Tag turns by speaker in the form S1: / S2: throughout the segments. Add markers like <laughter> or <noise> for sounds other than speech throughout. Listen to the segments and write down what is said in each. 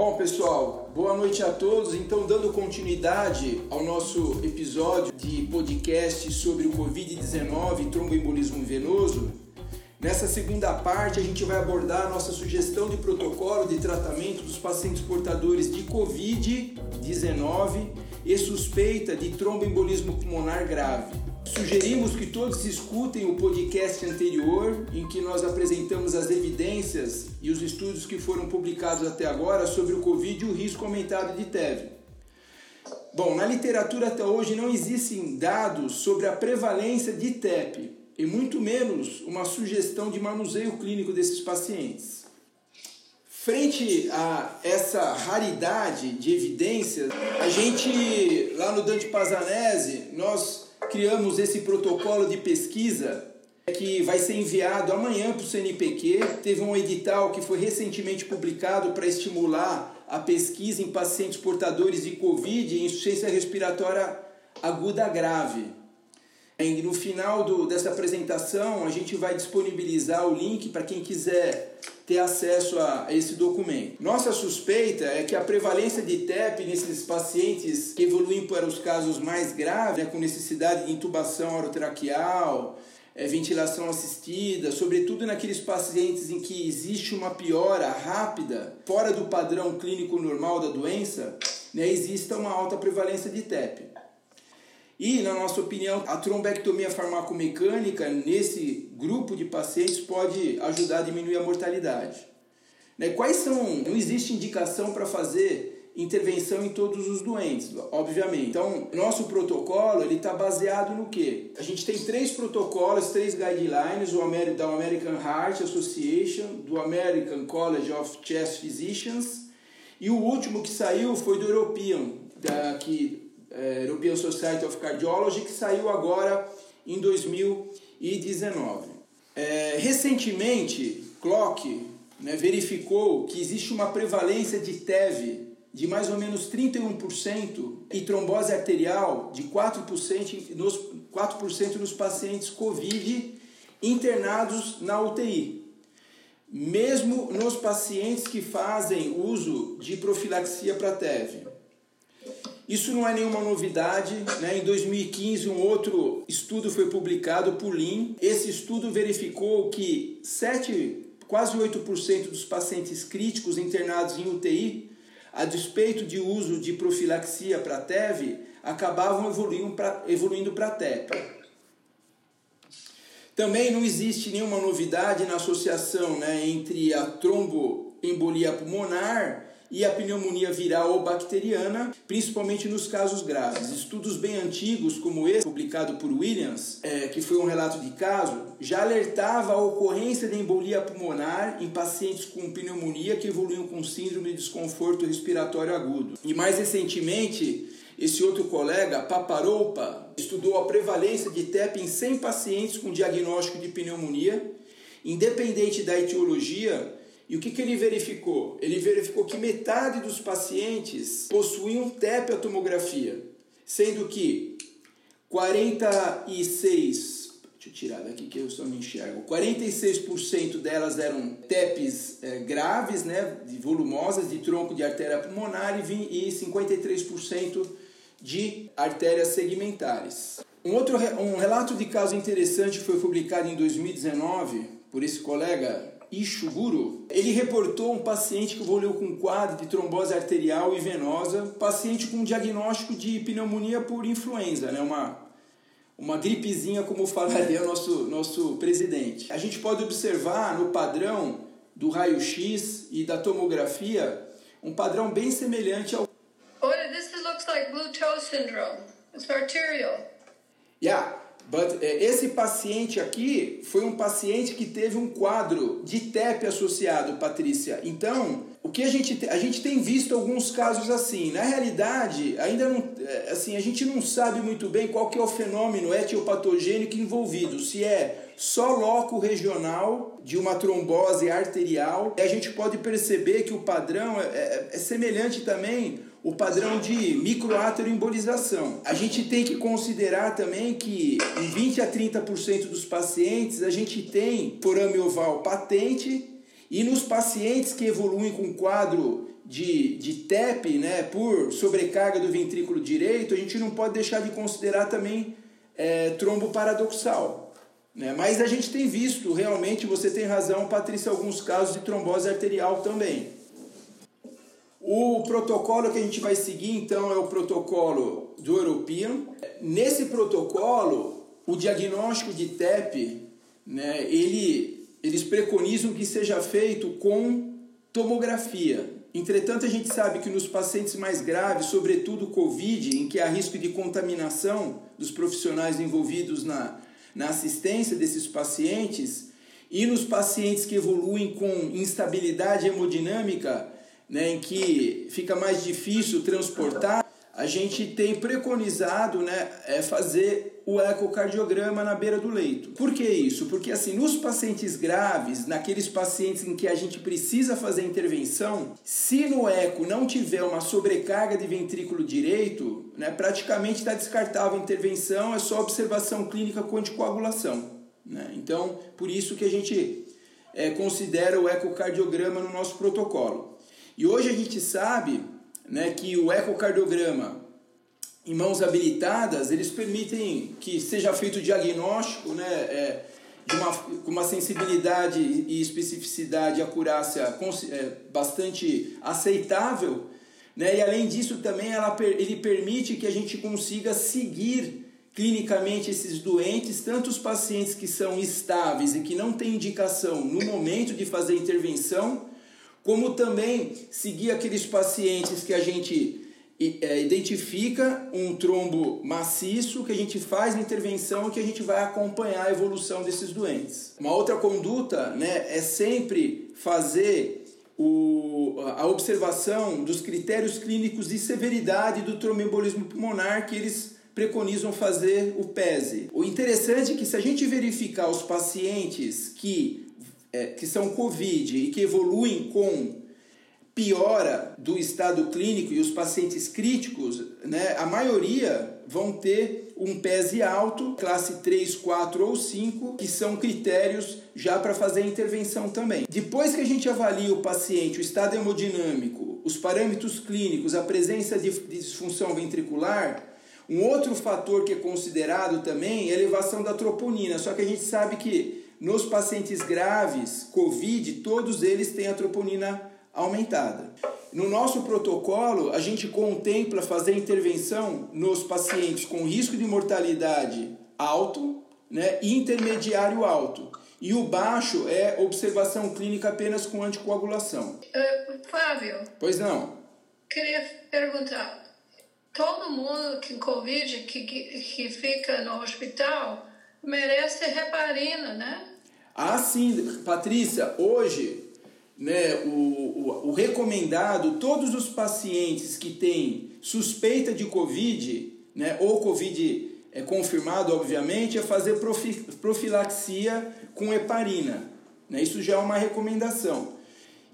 S1: Bom, pessoal, boa noite a todos. Então, dando continuidade ao nosso episódio de podcast sobre o Covid-19 e tromboembolismo venoso, nessa segunda parte a gente vai abordar a nossa sugestão de protocolo de tratamento dos pacientes portadores de Covid-19 e suspeita de tromboembolismo pulmonar grave. Sugerimos que todos escutem o podcast anterior, em que nós apresentamos as evidências e os estudos que foram publicados até agora sobre o Covid e o risco aumentado de TEV. Bom, na literatura até hoje não existem dados sobre a prevalência de TEP e muito menos uma sugestão de manuseio clínico desses pacientes. Frente a essa raridade de evidências, a gente lá no Dante Pazanese, nós criamos esse protocolo de pesquisa que vai ser enviado amanhã para o CNPq. Teve um edital que foi recentemente publicado para estimular a pesquisa em pacientes portadores de Covid e insuficiência respiratória aguda grave. No final do, dessa apresentação, a gente vai disponibilizar o link para quem quiser ter acesso a esse documento. Nossa suspeita é que a prevalência de TEP nesses pacientes que evoluem para os casos mais graves, né, com necessidade de intubação orotraqueal, é, ventilação assistida, sobretudo naqueles pacientes em que existe uma piora rápida, fora do padrão clínico normal da doença, né, exista uma alta prevalência de TEP. E, na nossa opinião, a trombectomia farmacomecânica nesse grupo de pacientes pode ajudar a diminuir a mortalidade. Né? Quais são? Não existe indicação para fazer intervenção em todos os doentes, obviamente. Então, nosso protocolo ele está baseado no quê? A gente tem três protocolos, três guidelines, o da American Heart Association, do American College of Chest Physicians e o último que saiu foi do European, da, que European Society of Cardiology, que saiu agora em 2019. É, recentemente, Clock né, verificou que existe uma prevalência de TEV de mais ou menos 31% e trombose arterial de 4% nos, 4% nos pacientes COVID internados na UTI. Mesmo nos pacientes que fazem uso de profilaxia para TEV. Isso não é nenhuma novidade. Né? Em 2015, um outro estudo foi publicado por Lean. Esse estudo verificou que 7, quase 8% dos pacientes críticos internados em UTI, a despeito de uso de profilaxia para TEV, acabavam evoluindo para TEP. Também não existe nenhuma novidade na associação né, entre a tromboembolia pulmonar e a pneumonia viral ou bacteriana, principalmente nos casos graves. Estudos bem antigos, como esse, publicado por Williams, é, que foi um relato de caso, já alertava a ocorrência de embolia pulmonar em pacientes com pneumonia que evoluíam com síndrome de desconforto respiratório agudo. E mais recentemente, esse outro colega, Paparoupa, estudou a prevalência de TEP em 100 pacientes com diagnóstico de pneumonia, independente da etiologia, e o que, que ele verificou? Ele verificou que metade dos pacientes possuíam TEP a tomografia, sendo que 46 Deixa eu tirar daqui que eu só não enxergo. 46% delas eram TEPs é, graves, né, volumosas, de tronco de artéria pulmonar e 53% de artérias segmentares. Um outro um relato de caso interessante foi publicado em 2019 por esse colega Ishiguro, ele reportou um paciente que evoluiu com quadro de trombose arterial e venosa, paciente com diagnóstico de pneumonia por influenza, né? uma, uma gripezinha, como falaria nosso, nosso presidente. A gente pode observar no padrão do raio-x e da tomografia um padrão bem semelhante ao.
S2: Olha, this looks like blue toe syndrome. It's arterial.
S1: Yeah. But, é, esse paciente aqui foi um paciente que teve um quadro de TEP associado, Patrícia. Então, o que a gente, a gente tem visto alguns casos assim. Na realidade, ainda não, é, assim, a gente não sabe muito bem qual que é o fenômeno etiopatogênico envolvido. Se é só loco regional de uma trombose arterial. A gente pode perceber que o padrão é, é, é semelhante também o padrão de microateroembolização. A gente tem que considerar também que em 20 a 30% dos pacientes a gente tem forame oval patente e nos pacientes que evoluem com quadro de, de TEP, né, por sobrecarga do ventrículo direito, a gente não pode deixar de considerar também é, trombo paradoxal. Né? Mas a gente tem visto, realmente, você tem razão, Patrícia, alguns casos de trombose arterial também. O protocolo que a gente vai seguir, então, é o protocolo do European. Nesse protocolo, o diagnóstico de TEP, né, ele, eles preconizam que seja feito com tomografia. Entretanto, a gente sabe que nos pacientes mais graves, sobretudo Covid, em que há risco de contaminação dos profissionais envolvidos na, na assistência desses pacientes, e nos pacientes que evoluem com instabilidade hemodinâmica, né, em que fica mais difícil transportar, a gente tem preconizado né, é fazer o ecocardiograma na beira do leito. Por que isso? Porque assim, nos pacientes graves, naqueles pacientes em que a gente precisa fazer intervenção, se no eco não tiver uma sobrecarga de ventrículo direito, né, praticamente está descartável a intervenção, é só observação clínica com anticoagulação. Né? Então, por isso que a gente é, considera o ecocardiograma no nosso protocolo. E hoje a gente sabe né, que o ecocardiograma em mãos habilitadas, eles permitem que seja feito o diagnóstico né, é, de uma, com uma sensibilidade e especificidade e acurácia é, bastante aceitável. Né, e além disso, também ela, ele permite que a gente consiga seguir clinicamente esses doentes, tanto os pacientes que são estáveis e que não têm indicação no momento de fazer intervenção, como também seguir aqueles pacientes que a gente é, identifica um trombo maciço, que a gente faz a intervenção e que a gente vai acompanhar a evolução desses doentes. Uma outra conduta né, é sempre fazer o, a observação dos critérios clínicos de severidade do tromboembolismo pulmonar que eles preconizam fazer o PESE. O interessante é que se a gente verificar os pacientes que é, que são Covid e que evoluem com piora do estado clínico e os pacientes críticos, né, a maioria vão ter um PESE alto, classe 3, 4 ou 5, que são critérios já para fazer a intervenção também. Depois que a gente avalia o paciente, o estado hemodinâmico, os parâmetros clínicos, a presença de disfunção ventricular, um outro fator que é considerado também é a elevação da troponina, só que a gente sabe que nos pacientes graves, COVID, todos eles têm a troponina aumentada. No nosso protocolo, a gente contempla fazer intervenção nos pacientes com risco de mortalidade alto né, e intermediário alto. E o baixo é observação clínica apenas com anticoagulação.
S2: Uh, Flávio.
S1: Pois não.
S2: Queria perguntar: todo mundo com Covid que, que, que fica no hospital merece heparina, né?
S1: Ah, sim, Patrícia, hoje, né, o, o, o recomendado, todos os pacientes que têm suspeita de Covid, né, ou Covid é confirmado, obviamente, é fazer profilaxia com heparina. Né? Isso já é uma recomendação.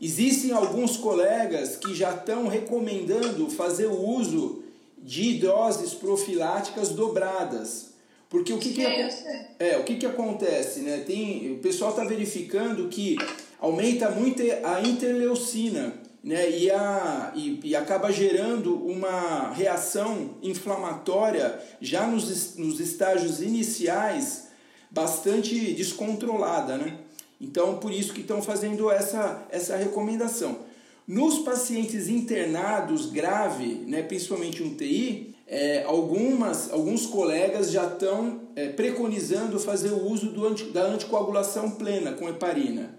S1: Existem alguns colegas que já estão recomendando fazer o uso de doses profiláticas dobradas. Porque o que, que, é, o que, que acontece? Né? Tem, o pessoal está verificando que aumenta muito a interleucina né? e, a, e, e acaba gerando uma reação inflamatória já nos, nos estágios iniciais bastante descontrolada. Né? Então, por isso que estão fazendo essa, essa recomendação. Nos pacientes internados grave, né, principalmente um TI, é, algumas, alguns colegas já estão é, preconizando fazer o uso do anti, da anticoagulação plena com heparina.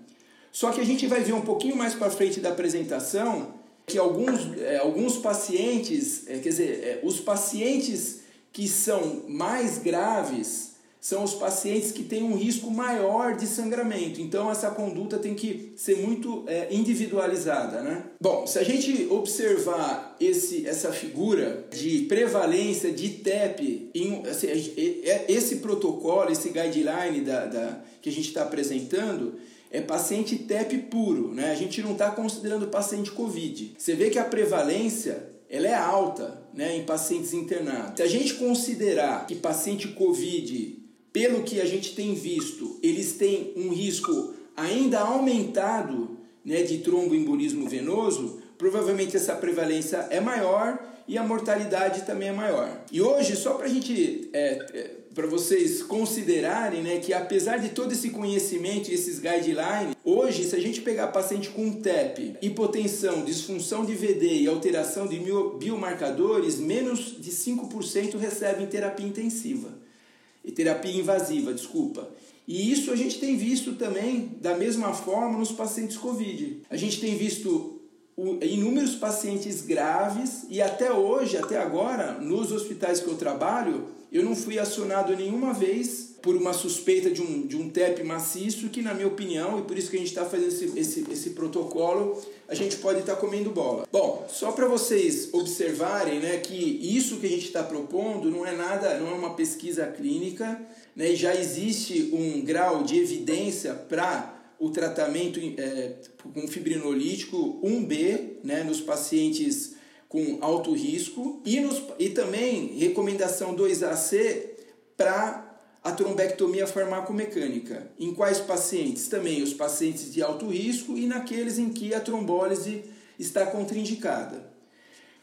S1: Só que a gente vai ver um pouquinho mais para frente da apresentação que alguns, é, alguns pacientes, é, quer dizer, é, os pacientes que são mais graves, são os pacientes que têm um risco maior de sangramento. Então, essa conduta tem que ser muito é, individualizada. Né? Bom, se a gente observar esse, essa figura de prevalência de TEP, em, assim, esse protocolo, esse guideline da, da que a gente está apresentando, é paciente TEP puro, né? A gente não está considerando paciente COVID. Você vê que a prevalência ela é alta, né, em pacientes internados. Se a gente considerar que paciente COVID pelo que a gente tem visto, eles têm um risco ainda aumentado né, de tromboembolismo venoso, provavelmente essa prevalência é maior e a mortalidade também é maior. E hoje, só para a gente, é, é, para vocês considerarem, né, que apesar de todo esse conhecimento e esses guidelines, hoje, se a gente pegar paciente com TEP, hipotensão, disfunção de VD e alteração de biomarcadores, menos de 5% recebem terapia intensiva. E terapia invasiva, desculpa. E isso a gente tem visto também da mesma forma nos pacientes COVID. A gente tem visto inúmeros pacientes graves e até hoje, até agora, nos hospitais que eu trabalho, eu não fui acionado nenhuma vez por uma suspeita de um, de um TEP maciço que, na minha opinião, e por isso que a gente está fazendo esse, esse, esse protocolo, a gente pode estar tá comendo bola. Bom, só para vocês observarem né, que isso que a gente está propondo não é nada, não é uma pesquisa clínica, né, já existe um grau de evidência para o tratamento é, com fibrinolítico 1B né, nos pacientes com alto risco e, nos, e também recomendação 2AC para a trombectomia farmacomecânica. Em quais pacientes? Também os pacientes de alto risco e naqueles em que a trombólise está contraindicada.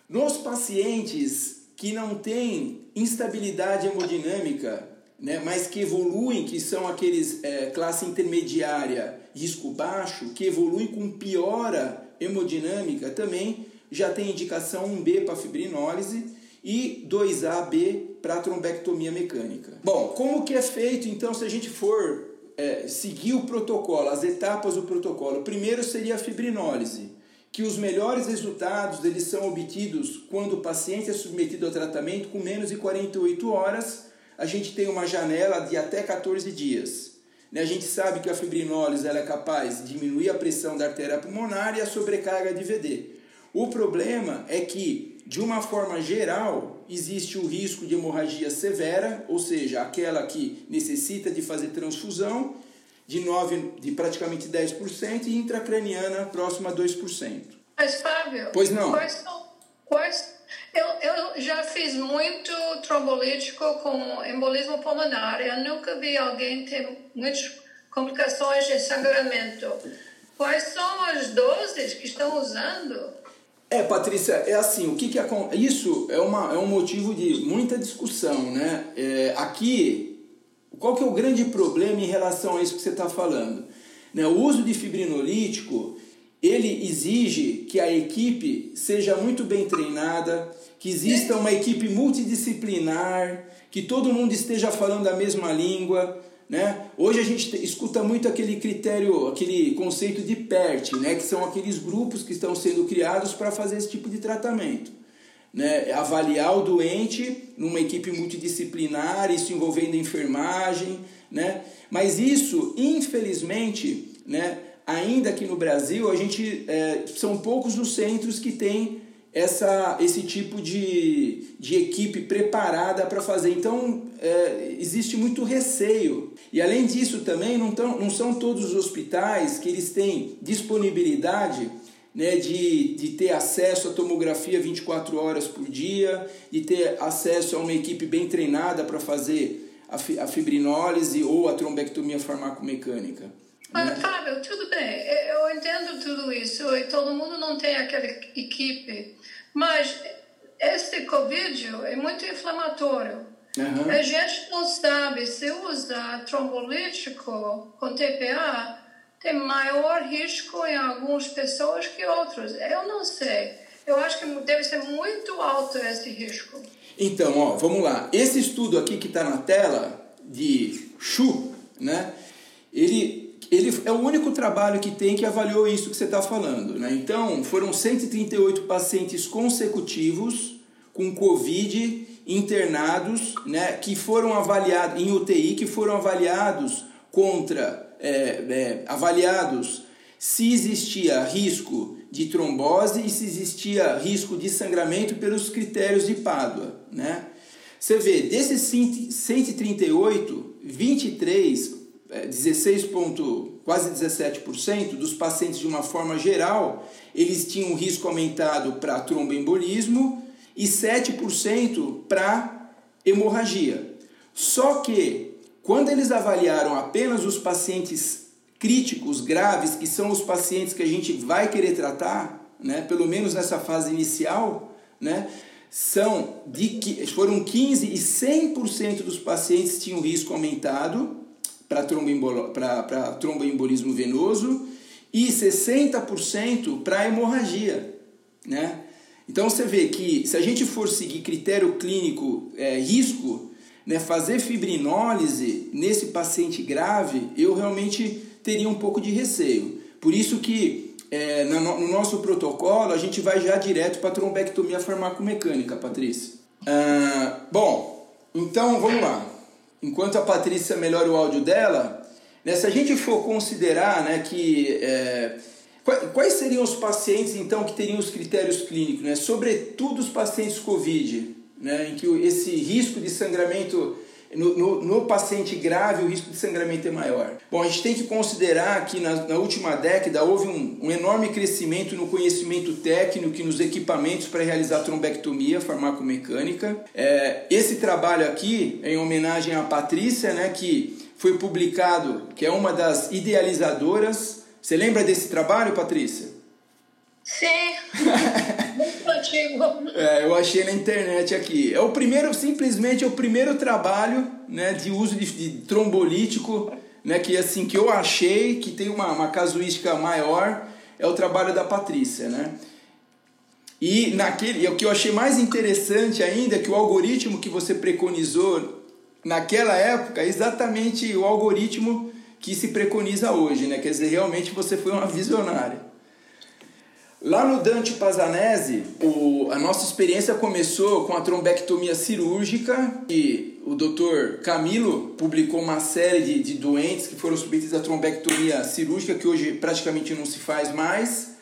S1: Nos pacientes que não têm instabilidade hemodinâmica, né, mas que evoluem, que são aqueles é, classe intermediária, risco baixo, que evoluem com piora hemodinâmica, também já tem indicação 1B para fibrinólise e 2AB para trombectomia mecânica. Bom, como que é feito então se a gente for é, seguir o protocolo, as etapas do protocolo? Primeiro seria a fibrinólise, que os melhores resultados eles são obtidos quando o paciente é submetido ao tratamento com menos de 48 horas a gente tem uma janela de até 14 dias. Né? A gente sabe que a fibrinólise ela é capaz de diminuir a pressão da artéria pulmonar e a sobrecarga de VD. O problema é que, de uma forma geral, existe o risco de hemorragia severa, ou seja, aquela que necessita de fazer transfusão, de, 9, de praticamente 10%, e intracraniana próxima a 2%.
S2: Mas, Fábio,
S1: pois não.
S2: Quais, são, quais eu, eu já fiz muito trombolítico com embolismo pulmonar. Eu nunca vi alguém ter muitas complicações de sangramento. Quais são as doses que estão usando?
S1: É, Patrícia, é assim, o que que isso é, uma, é um motivo de muita discussão, né? É, aqui, qual que é o grande problema em relação a isso que você está falando? Né, o uso de fibrinolítico, ele exige que a equipe seja muito bem treinada, que exista uma equipe multidisciplinar, que todo mundo esteja falando a mesma língua. Né? Hoje a gente escuta muito aquele critério, aquele conceito de PERT, né? que são aqueles grupos que estão sendo criados para fazer esse tipo de tratamento. Né? Avaliar o doente numa equipe multidisciplinar, isso envolvendo enfermagem. Né? Mas isso, infelizmente, né? ainda aqui no Brasil, a gente é, são poucos os centros que têm essa, esse tipo de, de equipe preparada para fazer. Então, é, existe muito receio. E além disso também, não, tão, não são todos os hospitais que eles têm disponibilidade né, de, de ter acesso à tomografia 24 horas por dia, de ter acesso a uma equipe bem treinada para fazer a, a fibrinólise ou a trombectomia farmacomecânica.
S2: Mas, né? Fábio, tudo bem, eu entendo tudo isso e todo mundo não tem aquela equipe, mas esse Covid é muito inflamatório. Uhum. A gente não sabe se usar trombolítico com TPA tem maior risco em algumas pessoas que outras. Eu não sei. Eu acho que deve ser muito alto esse risco.
S1: Então, ó, vamos lá. Esse estudo aqui que está na tela de Chu, né? Ele ele é o único trabalho que tem que avaliou isso que você está falando. Né? Então, foram 138 pacientes consecutivos com Covid internados, né, que foram avaliados em UTI, que foram avaliados contra, é, é, avaliados se existia risco de trombose e se existia risco de sangramento pelos critérios de Pádua, né? Você vê, desses 138, 23 16 ponto, quase 17% dos pacientes de uma forma geral, eles tinham um risco aumentado para tromboembolismo e 7% para hemorragia. Só que quando eles avaliaram apenas os pacientes críticos graves, que são os pacientes que a gente vai querer tratar, né, pelo menos nessa fase inicial, né, são de, foram 15 e 100% dos pacientes tinham risco aumentado para tromboembolismo venoso e 60% para hemorragia. Né? Então você vê que se a gente for seguir critério clínico é, risco, né, fazer fibrinólise nesse paciente grave, eu realmente teria um pouco de receio. Por isso que é, no, nosso protocolo, a gente vai já direto para trombectomia farmacomecânica, Patrícia. Ah, bom, então vamos lá. Enquanto a Patrícia melhora o áudio dela, né, se a gente for considerar né, que. É, quais seriam os pacientes então que teriam os critérios clínicos, né? Sobretudo os pacientes COVID, né, em que esse risco de sangramento no, no, no, paciente grave, o risco de sangramento é maior. Bom, a gente tem que considerar que na, na última década houve um, um, enorme crescimento no conhecimento técnico e nos equipamentos para realizar trombectomia farmacomecânica. É, esse trabalho aqui em homenagem à Patrícia, né, que foi publicado, que é uma das idealizadoras. Você lembra desse trabalho, Patrícia?
S2: Sim. <laughs> Muito antigo.
S1: É, eu achei na internet aqui. É o primeiro, simplesmente é o primeiro trabalho né, de uso de, de trombolítico, né, que assim que eu achei que tem uma, uma casuística maior, é o trabalho da Patrícia, né? E naquele, o que eu achei mais interessante ainda é que o algoritmo que você preconizou naquela época é exatamente o algoritmo que se preconiza hoje, né? Quer dizer, realmente você foi uma visionária. Lá no Dante Pazanese, o, a nossa experiência começou com a trombectomia cirúrgica e o Dr. Camilo publicou uma série de, de doentes que foram submetidos à trombectomia cirúrgica, que hoje praticamente não se faz mais.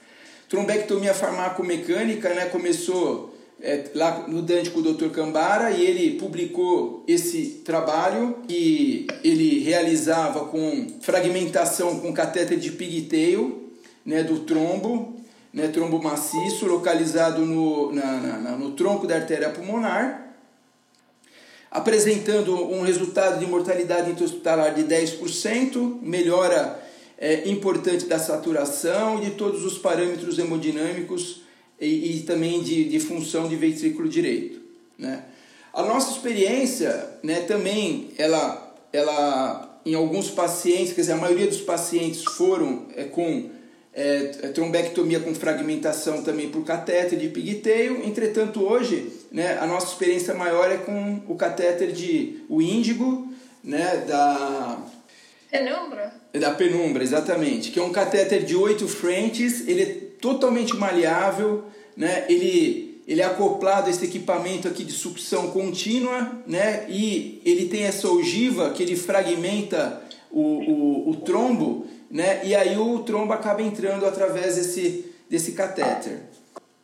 S1: Trombectomia farmacomecânica né, começou é, lá no Dante com o Dr. Cambara e ele publicou esse trabalho que ele realizava com fragmentação com catéter de pigtail né, do trombo né, trombo maciço localizado no, na, na, no tronco da artéria pulmonar, apresentando um resultado de mortalidade intra-hospitalar de 10%, melhora é, importante da saturação e de todos os parâmetros hemodinâmicos e, e também de, de função de ventrículo direito. Né? A nossa experiência né, também, ela, ela, em alguns pacientes, quer dizer, a maioria dos pacientes foram é, com é, é, trombectomia com fragmentação também por catéter de pigtail. Entretanto, hoje, né, a nossa experiência maior é com o catéter de o índigo, né, da
S2: penumbra.
S1: Da penumbra, exatamente, que é um catéter de 8 frentes, ele é totalmente maleável, né, ele ele é acoplado a esse equipamento aqui de sucção contínua, né? E ele tem essa ogiva que ele fragmenta o, o, o trombo né? E aí o trombo acaba entrando através desse, desse catéter.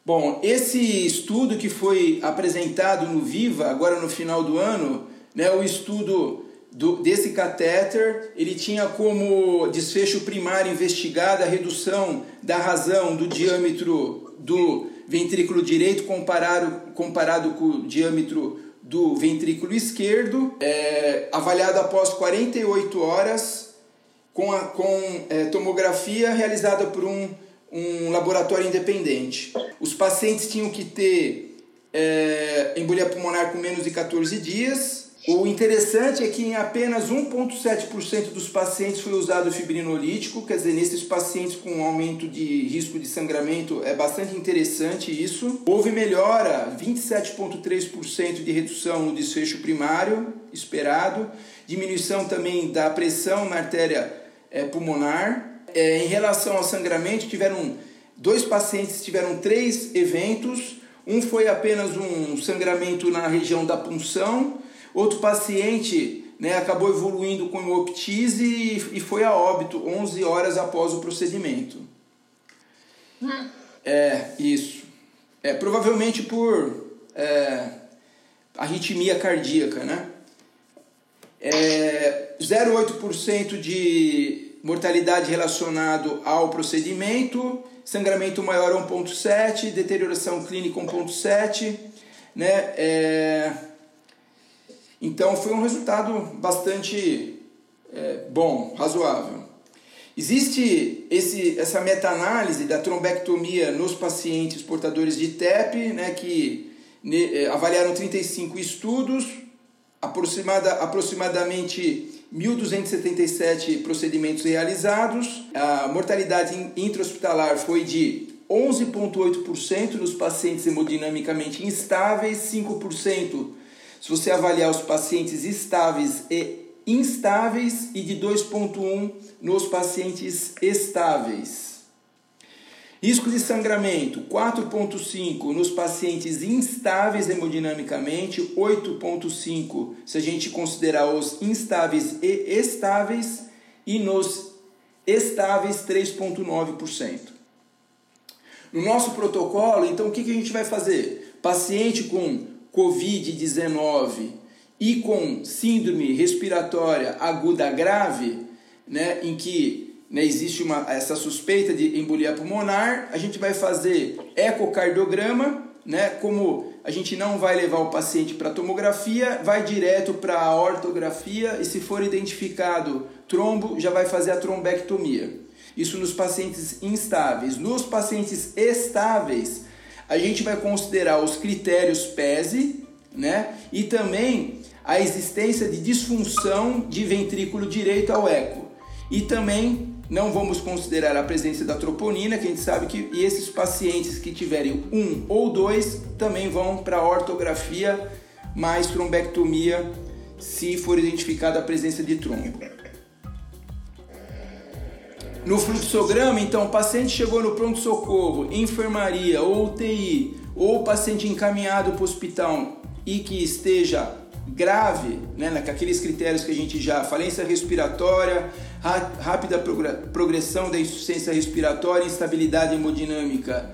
S1: Bom, esse estudo que foi apresentado no Viva, agora no final do ano, né, o estudo do, desse catéter, ele tinha como desfecho primário investigado a redução da razão do diâmetro do ventrículo direito comparado, comparado com o diâmetro do ventrículo esquerdo, é, avaliado após 48 horas com, a, com é, tomografia realizada por um, um laboratório independente. Os pacientes tinham que ter é, embolia pulmonar com menos de 14 dias. O interessante é que em apenas 1,7% dos pacientes foi usado fibrinolítico, quer dizer, nesses pacientes com aumento de risco de sangramento é bastante interessante isso. Houve melhora, 27,3% de redução no desfecho primário esperado, diminuição também da pressão na artéria é, pulmonar. É, em relação ao sangramento, tiveram dois pacientes tiveram três eventos. Um foi apenas um sangramento na região da punção. Outro paciente né, acabou evoluindo com hemoptise e, e foi a óbito 11 horas após o procedimento. Hum. É, isso. É, provavelmente por é, arritmia cardíaca, né? É, 0,8% de mortalidade relacionado ao procedimento, sangramento maior 1,7%, deterioração clínica 1,7%. Né? É, então foi um resultado bastante é, bom, razoável. Existe esse, essa meta-análise da trombectomia nos pacientes portadores de TEP, né, que ne, eh, avaliaram 35 estudos, aproximada, aproximadamente 1.277 procedimentos realizados. A mortalidade intra-hospitalar foi de 11,8% nos pacientes hemodinamicamente instáveis, 5% se você avaliar os pacientes estáveis e instáveis e de 2,1% nos pacientes estáveis. Risco de sangramento 4,5 nos pacientes instáveis hemodinamicamente, 8,5 se a gente considerar os instáveis e estáveis, e nos estáveis 3,9%. No nosso protocolo, então o que, que a gente vai fazer? Paciente com Covid-19 e com síndrome respiratória aguda grave, né, em que né, existe uma, essa suspeita de embolia pulmonar, a gente vai fazer ecocardiograma, né, como a gente não vai levar o paciente para tomografia, vai direto para a ortografia e se for identificado trombo, já vai fazer a trombectomia. Isso nos pacientes instáveis. Nos pacientes estáveis, a gente vai considerar os critérios PESE, né? E também a existência de disfunção de ventrículo direito ao eco. E também não vamos considerar a presença da troponina, que a gente sabe que e esses pacientes que tiverem um ou dois também vão para ortografia mais trombectomia se for identificada a presença de trombo. No fluxograma, então, o paciente chegou no pronto-socorro, enfermaria ou UTI, ou paciente encaminhado para o hospital e que esteja grave, né, aqueles critérios que a gente já, falência respiratória, rápida progressão da insuficiência respiratória, instabilidade hemodinâmica,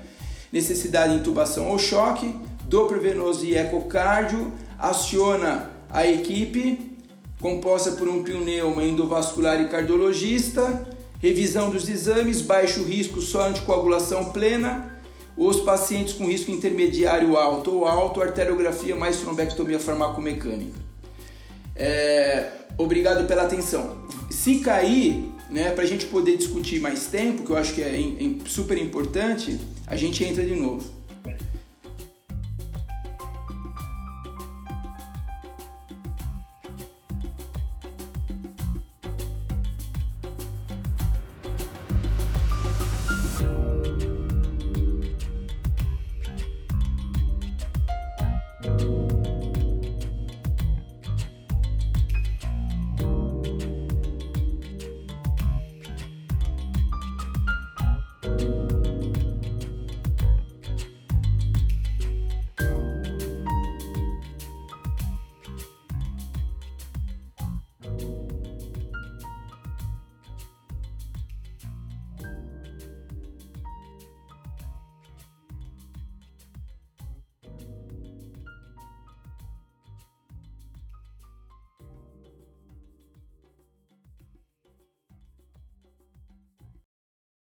S1: necessidade de intubação ou choque, Doppler venoso e ecocardio, aciona a equipe composta por um pneuma endovascular e cardiologista, revisão dos exames, baixo risco, só anticoagulação plena, os pacientes com risco intermediário alto ou alto, arteriografia mais trombectomia farmacomecânica. É, obrigado pela atenção. Se cair, né, para a gente poder discutir mais tempo, que eu acho que é, é super importante, a gente entra de novo.